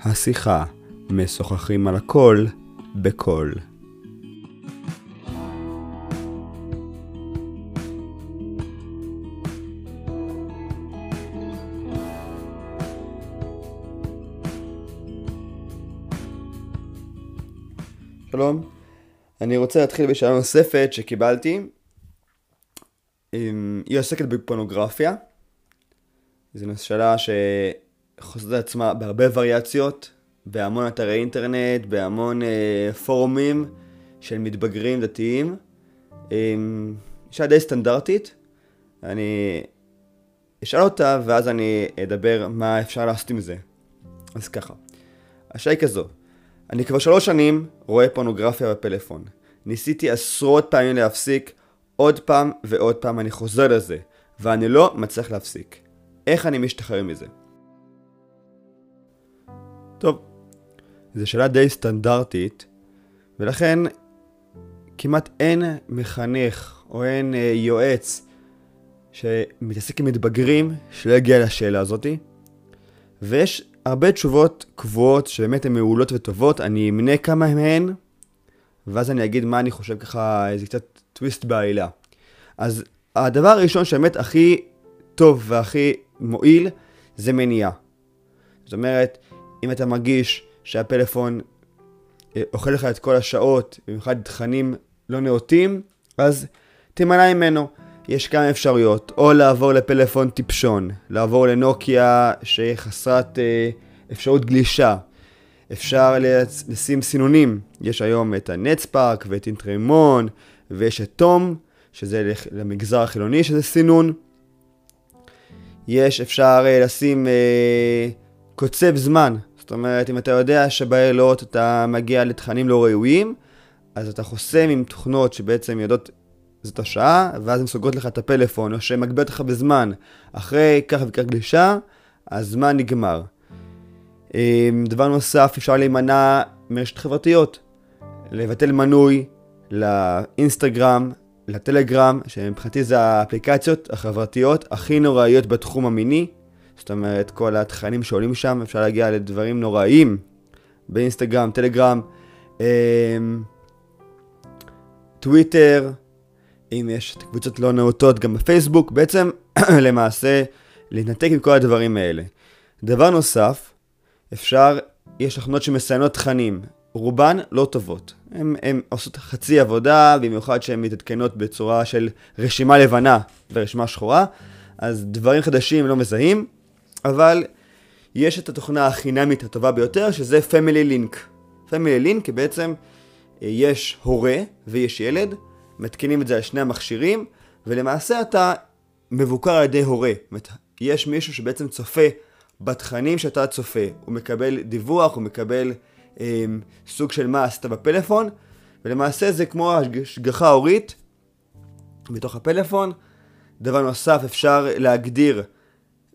השיחה, משוחחים על הכל, בקול. שלום, אני רוצה להתחיל בשאלה נוספת שקיבלתי. היא עוסקת בפורנוגרפיה. זו שאלה שחוזרת על עצמה בהרבה וריאציות, בהמון אתרי אינטרנט, בהמון אה, פורומים של מתבגרים דתיים. שאלה די סטנדרטית. אני אשאל אותה ואז אני אדבר מה אפשר לעשות עם זה. אז ככה, השאלה היא כזו, אני כבר שלוש שנים רואה פורנוגרפיה בפלאפון. ניסיתי עשרות פעמים להפסיק, עוד פעם ועוד פעם אני חוזר לזה, ואני לא מצליח להפסיק. איך אני משתחרר מזה? טוב, זו שאלה די סטנדרטית, ולכן כמעט אין מחנך או אין אה, יועץ שמתעסק עם מתבגרים שלא יגיע לשאלה הזאתי. ויש הרבה תשובות קבועות שבאמת הן מעולות וטובות, אני אמנה כמה מהן, ואז אני אגיד מה אני חושב ככה, איזה קצת טוויסט בעלילה. אז הדבר הראשון שבאמת הכי טוב והכי מועיל זה מניעה. זאת אומרת, אם אתה מרגיש שהפלאפון אה, אוכל לך את כל השעות, במיוחד תכנים לא נאותים, אז תימנע ממנו. יש כמה אפשרויות, או לעבור לפלאפון טיפשון, לעבור לנוקיה שהיא חסרת אה, אפשרות גלישה. אפשר לשים סינונים, יש היום את הנטספארק ואת אינטרימון ויש את תום, שזה למגזר החילוני שזה סינון. יש, אפשר אה, לשים אה, קוצב זמן, זאת אומרת אם אתה יודע שבלילות אתה מגיע לתכנים לא ראויים, אז אתה חוסם עם תוכנות שבעצם יודעות זאת השעה, ואז הן סוגרות לך את הפלאפון, או שהן מגבילות לך בזמן. אחרי כך וכך גלישה, הזמן נגמר. אמ, דבר נוסף, אפשר להימנע מרשת חברתיות. לבטל מנוי לאינסטגרם, לטלגרם, שמבחינתי זה האפליקציות החברתיות הכי נוראיות בתחום המיני. זאת אומרת, כל התכנים שעולים שם, אפשר להגיע לדברים נוראיים באינסטגרם, טלגרם, אמ, טוויטר, אם יש קבוצות לא נאותות גם בפייסבוק, בעצם למעשה להתנתק עם כל הדברים האלה. דבר נוסף, אפשר, יש תכונות שמסיינות תכנים, רובן לא טובות. הן עושות חצי עבודה, במיוחד שהן מתעדכנות בצורה של רשימה לבנה ורשימה שחורה, אז דברים חדשים לא מזהים, אבל יש את התוכנה החינמית הטובה ביותר, שזה Family Link. Family Link בעצם אה, יש הורה ויש ילד, מתקינים את זה על שני המכשירים, ולמעשה אתה מבוקר על ידי הורה. יש מישהו שבעצם צופה בתכנים שאתה צופה. הוא מקבל דיווח, הוא מקבל אה, סוג של מה עשית בפלאפון, ולמעשה זה כמו השגחה הורית בתוך הפלאפון. דבר נוסף, אפשר להגדיר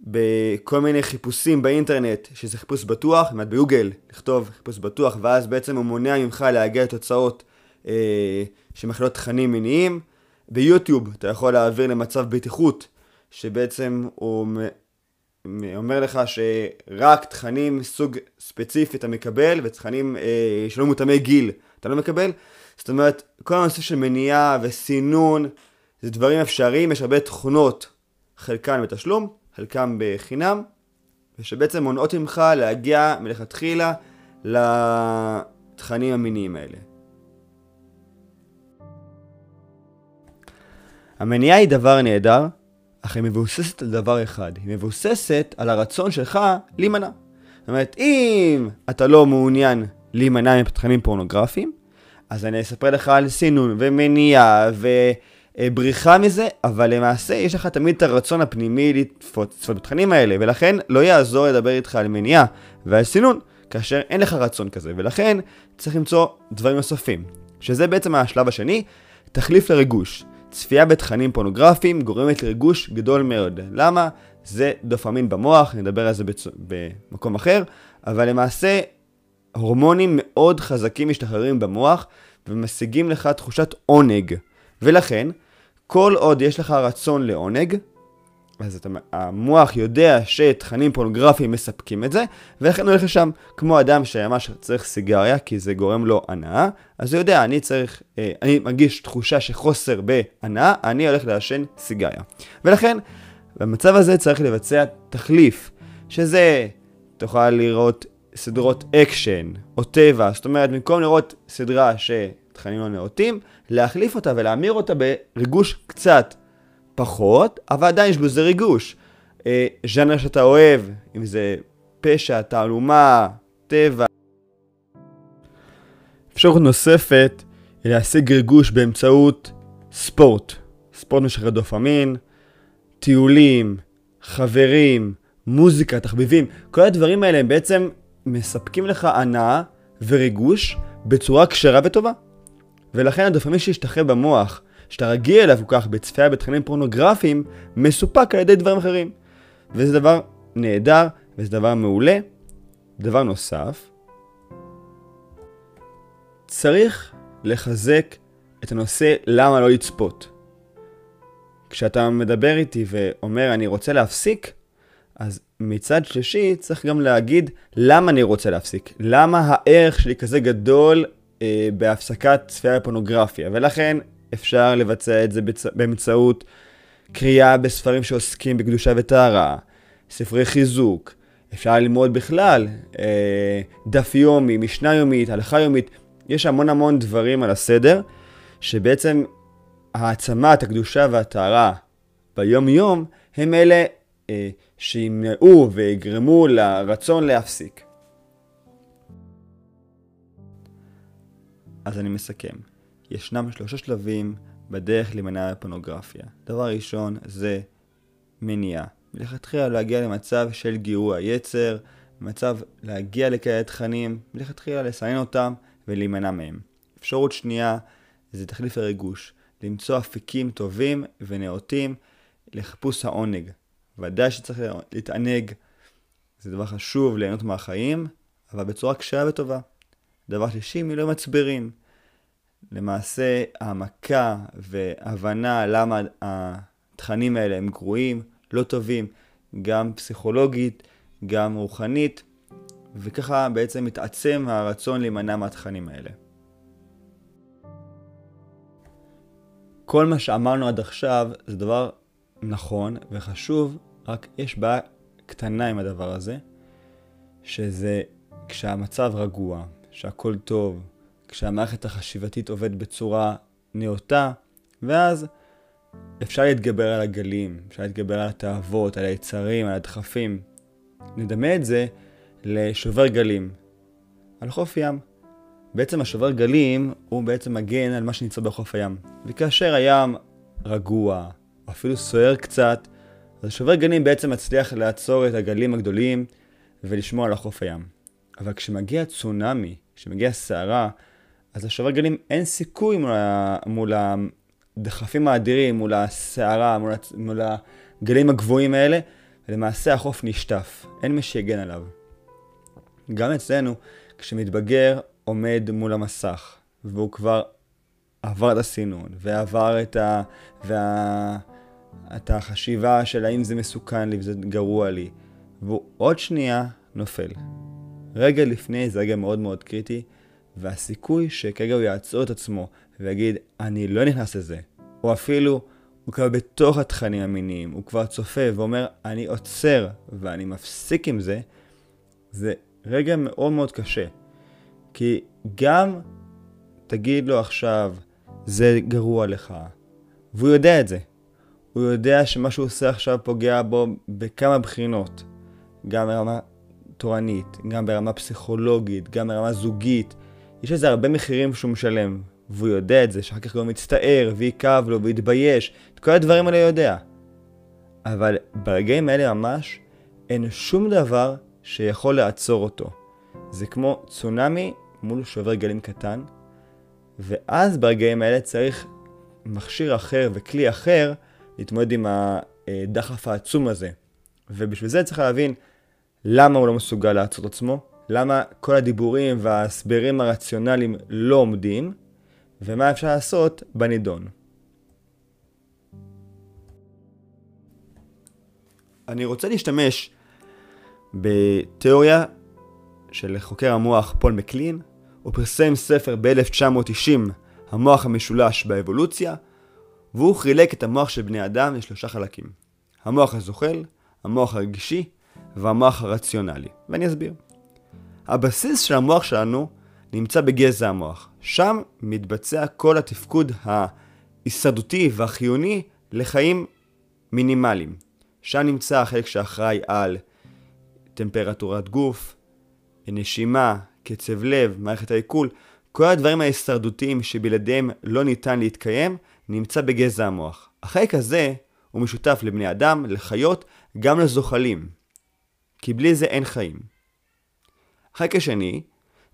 בכל מיני חיפושים באינטרנט, שזה חיפוש בטוח, זאת אומרת ביוגל, לכתוב חיפוש בטוח, ואז בעצם הוא מונע ממך להגיע לתוצאות אה, שמכילות תכנים מיניים. ביוטיוב אתה יכול להעביר למצב בטיחות, שבעצם הוא אומר לך שרק תכנים סוג ספציפי אתה מקבל, ותכנים אה, שלא מותאמי גיל אתה לא מקבל. זאת אומרת, כל הנושא של מניעה וסינון זה דברים אפשריים, יש הרבה תכונות, חלקן בתשלום, חלקם בחינם, ושבעצם מונעות ממך להגיע מלכתחילה לתכנים המיניים האלה. המניעה היא דבר נהדר, אך היא מבוססת על דבר אחד, היא מבוססת על הרצון שלך להימנע. זאת אומרת, אם אתה לא מעוניין להימנע מתכנים פורנוגרפיים, אז אני אספר לך על סינון ומניעה ובריחה מזה, אבל למעשה יש לך תמיד את הרצון הפנימי לתפוס בתכנים האלה, ולכן לא יעזור לדבר איתך על מניעה ועל סינון, כאשר אין לך רצון כזה, ולכן צריך למצוא דברים נוספים, שזה בעצם השלב השני, תחליף לריגוש. צפייה בתכנים פורנוגרפיים גורמת לריגוש גדול מאוד. למה? זה דופמין במוח, נדבר על זה בצ... במקום אחר, אבל למעשה הורמונים מאוד חזקים משתחררים במוח ומשיגים לך תחושת עונג. ולכן, כל עוד יש לך רצון לעונג, אז אתה, המוח יודע שתכנים פורנוגרפיים מספקים את זה, ולכן הוא הולך לשם כמו אדם שממש צריך סיגריה, כי זה גורם לו הנאה, אז הוא יודע, אני צריך, אה, אני מרגיש תחושה של חוסר בהנאה, אני הולך לעשן סיגריה. ולכן, במצב הזה צריך לבצע תחליף, שזה, תוכל לראות סדרות אקשן או טבע, זאת אומרת, במקום לראות סדרה שתכנים לא נאותים, להחליף אותה ולהמיר אותה בריגוש קצת פחות, אבל עדיין יש בזה ריגוש. אה, ז'אנר שאתה אוהב, אם זה פשע, תעלומה, טבע. אפשרות נוספת היא להשיג ריגוש באמצעות ספורט. ספורט משחרר דופמין, טיולים, חברים, מוזיקה, תחביבים, כל הדברים האלה הם בעצם מספקים לך הנאה וריגוש בצורה כשרה וטובה. ולכן הדופמין שהשתחרר במוח, שאתה רגיל אליו כל כך בצפייה בתכנים פורנוגרפיים, מסופק על ידי דברים אחרים. וזה דבר נהדר, וזה דבר מעולה. דבר נוסף, צריך לחזק את הנושא למה לא לצפות. כשאתה מדבר איתי ואומר אני רוצה להפסיק, אז מצד שלישי צריך גם להגיד למה אני רוצה להפסיק. למה הערך שלי כזה גדול אה, בהפסקת צפייה בפורנוגרפיה. ולכן אפשר לבצע את זה בצ... באמצעות קריאה בספרים שעוסקים בקדושה וטהרה, ספרי חיזוק, אפשר ללמוד בכלל אה, דף יומי, משנה יומית, הלכה יומית. יש המון המון דברים על הסדר, שבעצם העצמת הקדושה והטהרה ביום יום הם אלה אה, שימנעו ויגרמו לרצון להפסיק. אז אני מסכם. ישנם שלושה שלבים בדרך להימנע מפורנוגרפיה. דבר ראשון זה מניעה. מלכתחילה להגיע למצב של גירוי היצר, מצב להגיע לכאלה תכנים, מלכתחילה לסנן אותם ולהימנע מהם. אפשרות שנייה זה תחליף הריגוש, למצוא אפיקים טובים ונאותים לחיפוש העונג. ודאי שצריך להתענג, זה דבר חשוב ליהנות מהחיים, אבל בצורה קשה וטובה. דבר שלישי, מילוי מצברים. למעשה, העמקה והבנה למה התכנים האלה הם גרועים, לא טובים, גם פסיכולוגית, גם רוחנית, וככה בעצם מתעצם הרצון להימנע מהתכנים האלה. כל מה שאמרנו עד עכשיו זה דבר נכון וחשוב, רק יש בעיה קטנה עם הדבר הזה, שזה כשהמצב רגוע, שהכל טוב, כשהמערכת החשיבתית עובדת בצורה נאותה, ואז אפשר להתגבר על הגלים, אפשר להתגבר על התאוות, על היצרים, על הדחפים. נדמה את זה לשובר גלים, על חוף ים. בעצם השובר גלים הוא בעצם מגן על מה שנמצא בחוף הים. וכאשר הים רגוע, או אפילו סוער קצת, אז השובר גלים בעצם מצליח לעצור את הגלים הגדולים ולשמור על החוף הים. אבל כשמגיע צונאמי, כשמגיע סערה, אז לשובר גלים אין סיכוי מול, ה... מול הדחפים האדירים, מול הסערה, מול, הצ... מול הגלים הגבוהים האלה, ולמעשה החוף נשטף, אין מי שיגן עליו. גם אצלנו, כשמתבגר עומד מול המסך, והוא כבר עבר את הסינון, ועבר את, ה... וה... את החשיבה של האם זה מסוכן לי וזה גרוע לי, והוא עוד שנייה נופל. רגע לפני זה רגע מאוד מאוד קריטי, והסיכוי שכרגע הוא יעצור את עצמו ויגיד, אני לא נכנס לזה, או אפילו הוא כבר בתוך התכנים המיניים, הוא כבר צופה ואומר, אני עוצר ואני מפסיק עם זה, זה רגע מאוד מאוד קשה. כי גם תגיד לו עכשיו, זה גרוע לך, והוא יודע את זה. הוא יודע שמה שהוא עושה עכשיו פוגע בו בכמה בחינות. גם ברמה תורנית, גם ברמה פסיכולוגית, גם ברמה זוגית. יש לזה הרבה מחירים שהוא משלם, והוא יודע את זה, שאחר כך הוא מצטער, ויכאב לו, ויתבייש, את כל הדברים האלה יודע. אבל ברגעים האלה ממש, אין שום דבר שיכול לעצור אותו. זה כמו צונאמי מול שובר גלים קטן, ואז ברגעים האלה צריך מכשיר אחר וכלי אחר להתמודד עם הדחף העצום הזה. ובשביל זה צריך להבין למה הוא לא מסוגל לעצור את עצמו, למה כל הדיבורים וההסברים הרציונליים לא עומדים, ומה אפשר לעשות בנידון. אני רוצה להשתמש בתיאוריה של חוקר המוח פול מקלין, הוא פרסם ספר ב-1990, המוח המשולש באבולוציה, והוא חילק את המוח של בני אדם לשלושה חלקים. המוח הזוחל, המוח הרגישי והמוח הרציונלי. ואני אסביר. הבסיס של המוח שלנו נמצא בגזע המוח. שם מתבצע כל התפקוד ההישרדותי והחיוני לחיים מינימליים. שם נמצא החלק שאחראי על טמפרטורת גוף, נשימה, קצב לב, מערכת העיכול, כל הדברים ההישרדותיים שבלעדיהם לא ניתן להתקיים, נמצא בגזע המוח. החלק הזה הוא משותף לבני אדם, לחיות, גם לזוחלים. כי בלי זה אין חיים. החלק השני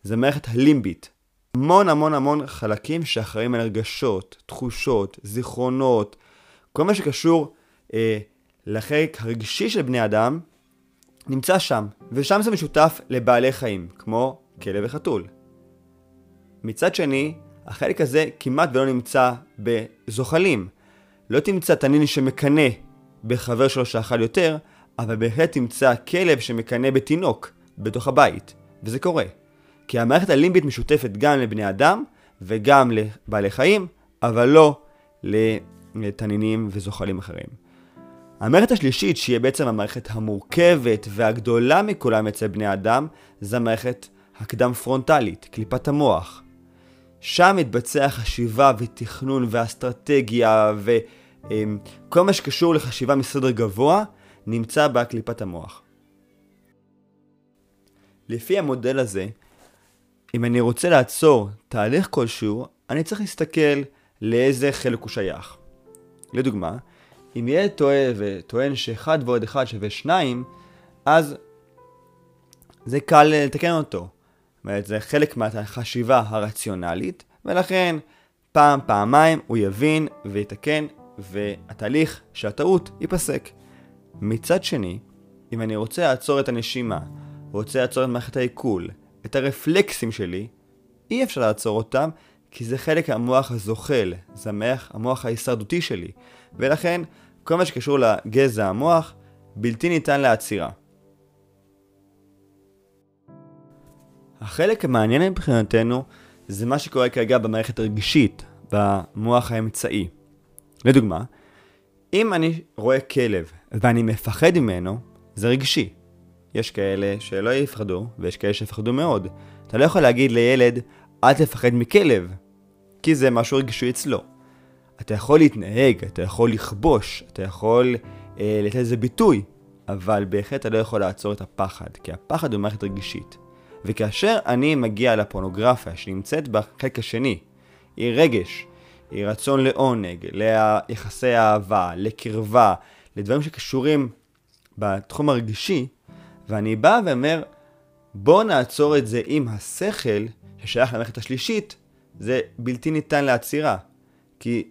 זה מערכת הלימבית. המון המון המון חלקים שאחראים על הרגשות, תחושות, זיכרונות, כל מה שקשור אה, לחלק הרגשי של בני אדם, נמצא שם, ושם זה משותף לבעלי חיים, כמו כלב וחתול. מצד שני, החלק הזה כמעט ולא נמצא בזוחלים. לא תמצא תנין שמקנא בחבר שלו שאכל יותר, אבל בהחלט תמצא כלב שמקנא בתינוק בתוך הבית, וזה קורה. כי המערכת הלימבית משותפת גם לבני אדם וגם לבעלי חיים, אבל לא לתנינים וזוחלים אחרים. המערכת השלישית, שהיא בעצם המערכת המורכבת והגדולה מכולם אצל בני אדם, זה המערכת הקדם פרונטלית, קליפת המוח. שם מתבצע חשיבה ותכנון ואסטרטגיה וכל מה שקשור לחשיבה מסדר גבוה נמצא בקליפת המוח. לפי המודל הזה, אם אני רוצה לעצור תהליך כלשהו, אני צריך להסתכל לאיזה חלק הוא שייך. לדוגמה, אם ילד טועה וטוען שאחד ועוד אחד שווה שניים, אז זה קל לתקן אותו. זאת אומרת, זה חלק מהחשיבה הרציונלית, ולכן פעם, פעמיים הוא יבין ויתקן, והתהליך של הטעות ייפסק. מצד שני, אם אני רוצה לעצור את הנשימה, רוצה לעצור את מערכת העיכול, את הרפלקסים שלי, אי אפשר לעצור אותם, כי זה חלק מהמוח הזוחל, זה המוח, המוח ההישרדותי שלי, ולכן כל מה שקשור לגזע המוח בלתי ניתן לעצירה. החלק המעניין מבחינתנו זה מה שקורה כרגע במערכת הרגשית, במוח האמצעי. לדוגמה, אם אני רואה כלב ואני מפחד ממנו, זה רגשי. יש כאלה שלא יפחדו, ויש כאלה שיפחדו מאוד. אתה לא יכול להגיד לילד, אל תפחד מכלב, כי זה משהו רגשי אצלו. אתה יכול להתנהג, אתה יכול לכבוש, אתה יכול אה, לתת לזה ביטוי, אבל בהחלט אתה לא יכול לעצור את הפחד, כי הפחד הוא מערכת רגישית. וכאשר אני מגיע לפורנוגרפיה שנמצאת בחלק השני, היא רגש, היא רצון לעונג, ליחסי אהבה, לקרבה, לדברים שקשורים בתחום הרגישי, ואני בא ואומר, בוא נעצור את זה עם השכל ששייך למערכת השלישית, זה בלתי ניתן לעצירה. כי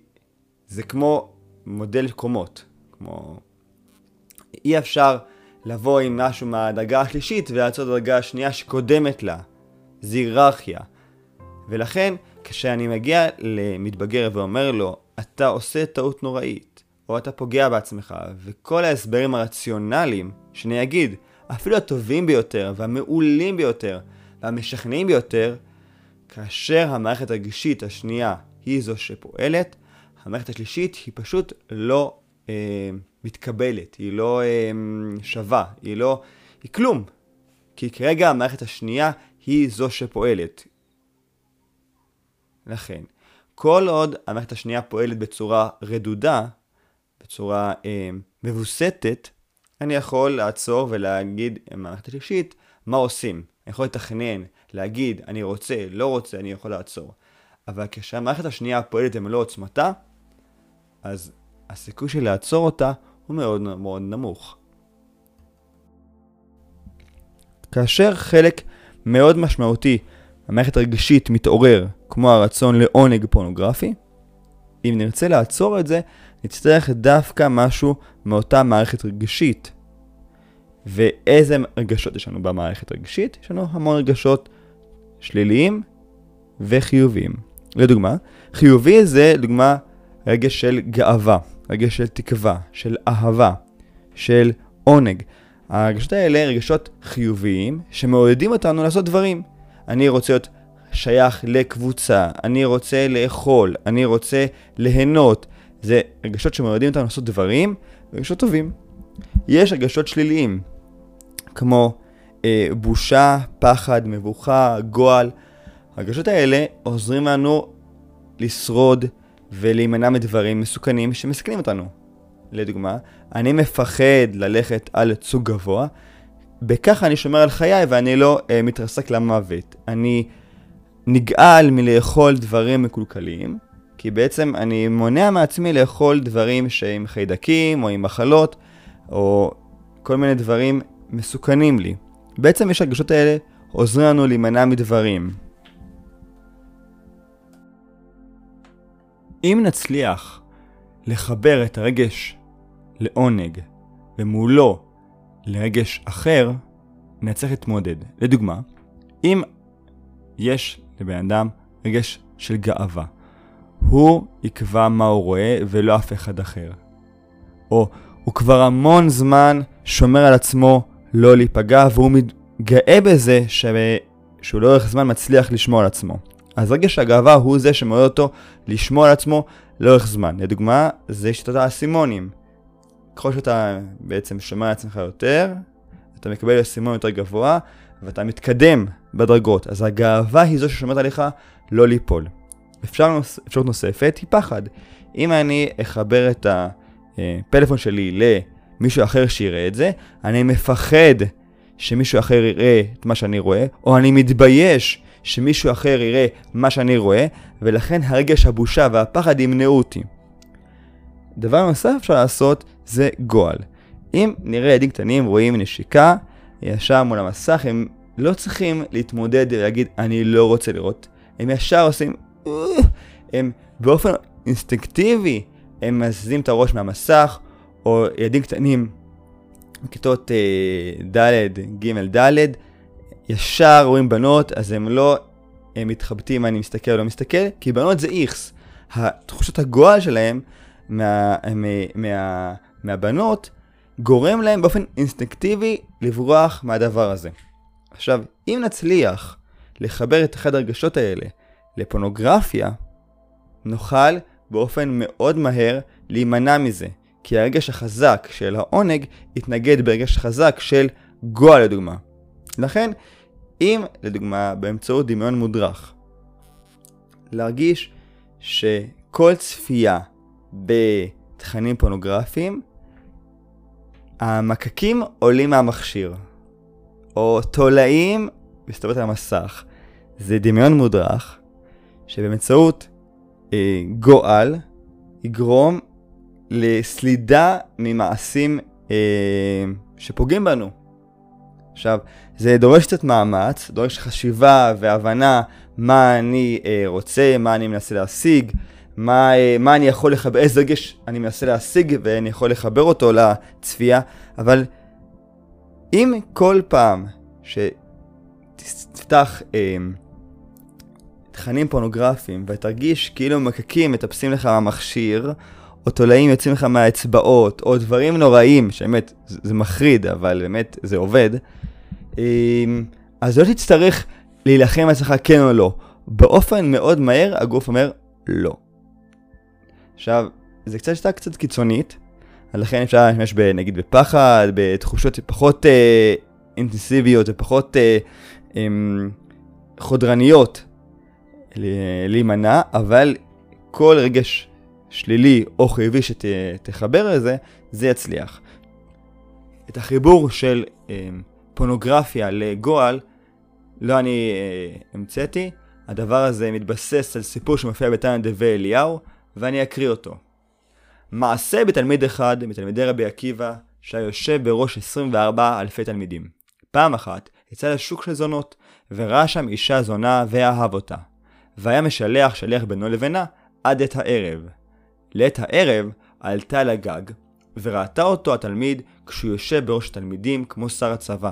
זה כמו מודל קומות, כמו... אי אפשר לבוא עם משהו מהדרגה השלישית ולעצור את הדרגה השנייה שקודמת לה. זה היררכיה. ולכן, כשאני מגיע למתבגר ואומר לו, אתה עושה טעות נוראית, או אתה פוגע בעצמך, וכל ההסברים הרציונליים שאני אגיד, אפילו הטובים ביותר, והמעולים ביותר, והמשכנעים ביותר, כאשר המערכת הרגשית השנייה היא זו שפועלת, המערכת השלישית היא פשוט לא אה, מתקבלת, היא לא אה, שווה, היא לא... היא כלום. כי כרגע המערכת השנייה היא זו שפועלת. לכן, כל עוד המערכת השנייה פועלת בצורה רדודה, בצורה אה, מבוסתת, אני יכול לעצור ולהגיד המערכת השלישית מה עושים. אני יכול לתכנן, להגיד אני רוצה, לא רוצה, אני יכול לעצור. אבל כשהמערכת השנייה פועלת במלוא עוצמתה, אז הסיכוי של לעצור אותה הוא מאוד מאוד נמוך. כאשר חלק מאוד משמעותי המערכת הרגשית מתעורר, כמו הרצון לעונג פורנוגרפי, אם נרצה לעצור את זה, נצטרך דווקא משהו מאותה מערכת רגשית. ואיזה רגשות יש לנו במערכת הרגשית? יש לנו המון רגשות שליליים וחיוביים. לדוגמה, חיובי זה דוגמה רגש של גאווה, רגש של תקווה, של אהבה, של עונג. הרגשות האלה רגשות חיוביים שמעודדים אותנו לעשות דברים. אני רוצה להיות שייך לקבוצה, אני רוצה לאכול, אני רוצה ליהנות. זה רגשות שמעודדים אותנו לעשות דברים, רגשות טובים. יש רגשות שליליים, כמו אה, בושה, פחד, מבוכה, גועל. הרגשות האלה עוזרים לנו לשרוד ולהימנע מדברים מסוכנים שמסכנים אותנו. לדוגמה, אני מפחד ללכת על צוג גבוה, בכך אני שומר על חיי ואני לא אה, מתרסק למוות. אני נגעל מלאכול דברים מקולקלים, כי בעצם אני מונע מעצמי לאכול דברים שעם חיידקים או עם מחלות, או כל מיני דברים מסוכנים לי. בעצם יש הרגשות האלה עוזרים לנו להימנע מדברים. אם נצליח לחבר את הרגש לעונג ומולו לרגש אחר, נצטרך להתמודד. לדוגמה, אם יש לבן אדם רגש של גאווה, הוא יקבע מה הוא רואה ולא אף אחד אחר. או הוא כבר המון זמן שומר על עצמו לא להיפגע והוא מתגאה בזה ש... שהוא לאורך זמן מצליח לשמור על עצמו. אז רגש הגאווה הוא זה שמעודד אותו לשמור על עצמו לאורך זמן. לדוגמה, זה שיטת האסימונים. ככל שאתה בעצם שומר על עצמך יותר, אתה מקבל אסימון יותר גבוה, ואתה מתקדם בדרגות. אז הגאווה היא זו ששומרת עליך לא ליפול. אפשר, אפשרות נוספת היא פחד. אם אני אחבר את הפלאפון שלי למישהו אחר שיראה את זה, אני מפחד שמישהו אחר יראה את מה שאני רואה, או אני מתבייש שמישהו אחר יראה מה שאני רואה, ולכן הרגש הבושה והפחד ימנעו אותי. דבר נוסף אפשר לעשות זה גועל. אם נראה ילדים קטנים רואים נשיקה ישר מול המסך, הם לא צריכים להתמודד ולהגיד אני לא רוצה לראות. הם ישר עושים, הם באופן אינסטינקטיבי, הם מזיזים את הראש מהמסך, או ילדים קטנים, כיתות אה, ד', ג', ד', ישר רואים בנות, אז הם לא הם מתחבטים מה אני מסתכל או לא מסתכל, כי בנות זה איכס. התחושת הגועל שלהם מה, מה, מה, מהבנות גורם להם באופן אינסטינקטיבי לברוח מהדבר הזה. עכשיו, אם נצליח לחבר את אחד הרגשות האלה לפונוגרפיה, נוכל באופן מאוד מהר להימנע מזה. כי הרגש החזק של העונג יתנגד ברגש חזק של גועל לדוגמה. לכן, אם לדוגמה באמצעות דמיון מודרך, להרגיש שכל צפייה בתכנים פורנוגרפיים, המקקים עולים מהמכשיר, או תולעים מסתובבת על המסך. זה דמיון מודרך, שבאמצעות אה, גועל יגרום לסלידה ממעשים אה, שפוגעים בנו. עכשיו, זה דורש קצת מאמץ, דורש חשיבה והבנה מה אני אה, רוצה, מה אני מנסה להשיג, מה, אה, מה אני יכול לחבר, איזה רגש אני מנסה להשיג ואני יכול לחבר אותו לצפייה, אבל אם כל פעם שתפתח אה, תכנים פורנוגרפיים ותרגיש כאילו מקקים מטפסים לך מהמכשיר, או תולעים יוצאים לך מהאצבעות, או דברים נוראים, שבאמת זה, מחריד, אבל באמת זה עובד, אמ, אז לא תצטרך להילחם עצמך כן או לא. באופן מאוד מהר הגוף אומר לא. עכשיו, זה קצת שיטה קצת קיצונית, לכן אפשר להשתמש נגיד בפחד, בתחושות פחות אה, אינטנסיביות ופחות אה, אה, חודרניות להימנע, אבל כל רגש שלילי או חיובי שתחבר לזה, זה יצליח. את החיבור של אה, פונוגרפיה לגועל, לא אני אה, המצאתי, הדבר הזה מתבסס על סיפור שמופיע בתנא דבי אליהו, ואני אקריא אותו. מעשה בתלמיד אחד מתלמידי רבי עקיבא, שהיה יושב בראש 24 אלפי תלמידים. פעם אחת יצא לשוק של זונות, וראה שם אישה זונה ואהב אותה. והיה משלח שליח בינו לבינה עד את הערב. לעת הערב עלתה לגג, וראתה אותו התלמיד כשהוא יושב בראש התלמידים כמו שר הצבא.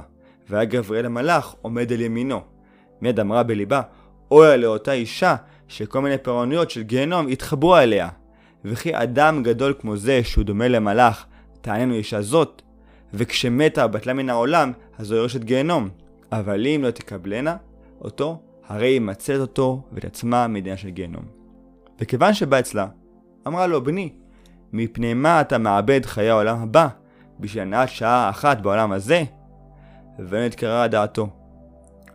והיה גבריאל המלאך עומד אל ימינו. מיד אמרה בליבה, אוי לאותה אישה שכל מיני פירעוניות של גיהנום התחברו אליה. וכי אדם גדול כמו זה שהוא דומה למלאך, תעננו אישה זאת. וכשמתה בטלה מן העולם, אז זו יורשת גיהנום. אבל אם לא תקבלנה אותו, הרי היא מצאת אותו ואת עצמה מדינה של גיהנום. וכיוון שבא אצלה, אמרה לו, בני, מפני מה אתה מאבד חיי העולם הבא, בשביל הנעת שעה אחת בעולם הזה? ולא נתקררה דעתו.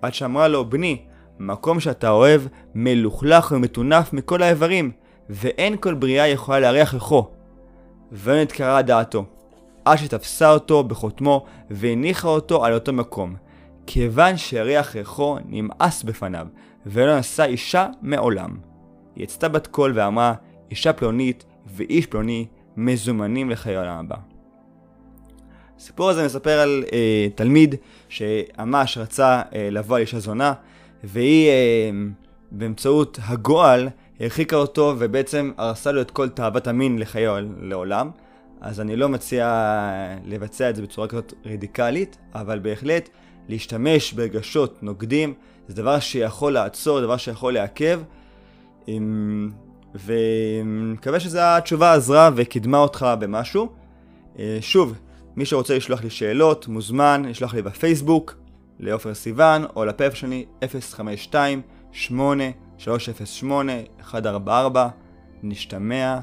עד שאמרה לו, בני, מקום שאתה אוהב, מלוכלך ומטונף מכל האיברים, ואין כל בריאה יכולה להריח ריחו. ולא נתקררה דעתו. עד שתפסה אותו בחותמו, והניחה אותו על אותו מקום. כיוון שריח ריחו נמאס בפניו, ולא נשא אישה מעולם. היא יצתה בת קול ואמרה, אישה פלונית ואיש פלוני מזומנים לחיי העולם הבא. הסיפור הזה מספר על אה, תלמיד שממש רצה אה, לבוא על אישה זונה, והיא אה, באמצעות הגועל הרחיקה אותו ובעצם הרסה לו את כל תאוות המין לחיי לעולם. אז אני לא מציע לבצע את זה בצורה כזאת רדיקלית, אבל בהחלט להשתמש ברגשות נוגדים זה דבר שיכול לעצור, דבר שיכול לעכב. ומקווה שזו התשובה עזרה וקידמה אותך במשהו. אה, שוב, מי שרוצה לשלוח לי שאלות, מוזמן לשלוח לי בפייסבוק, לעופר סיוון, או לפלאפון שלי 052-8308-144. נשתמע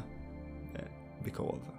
בקרוב.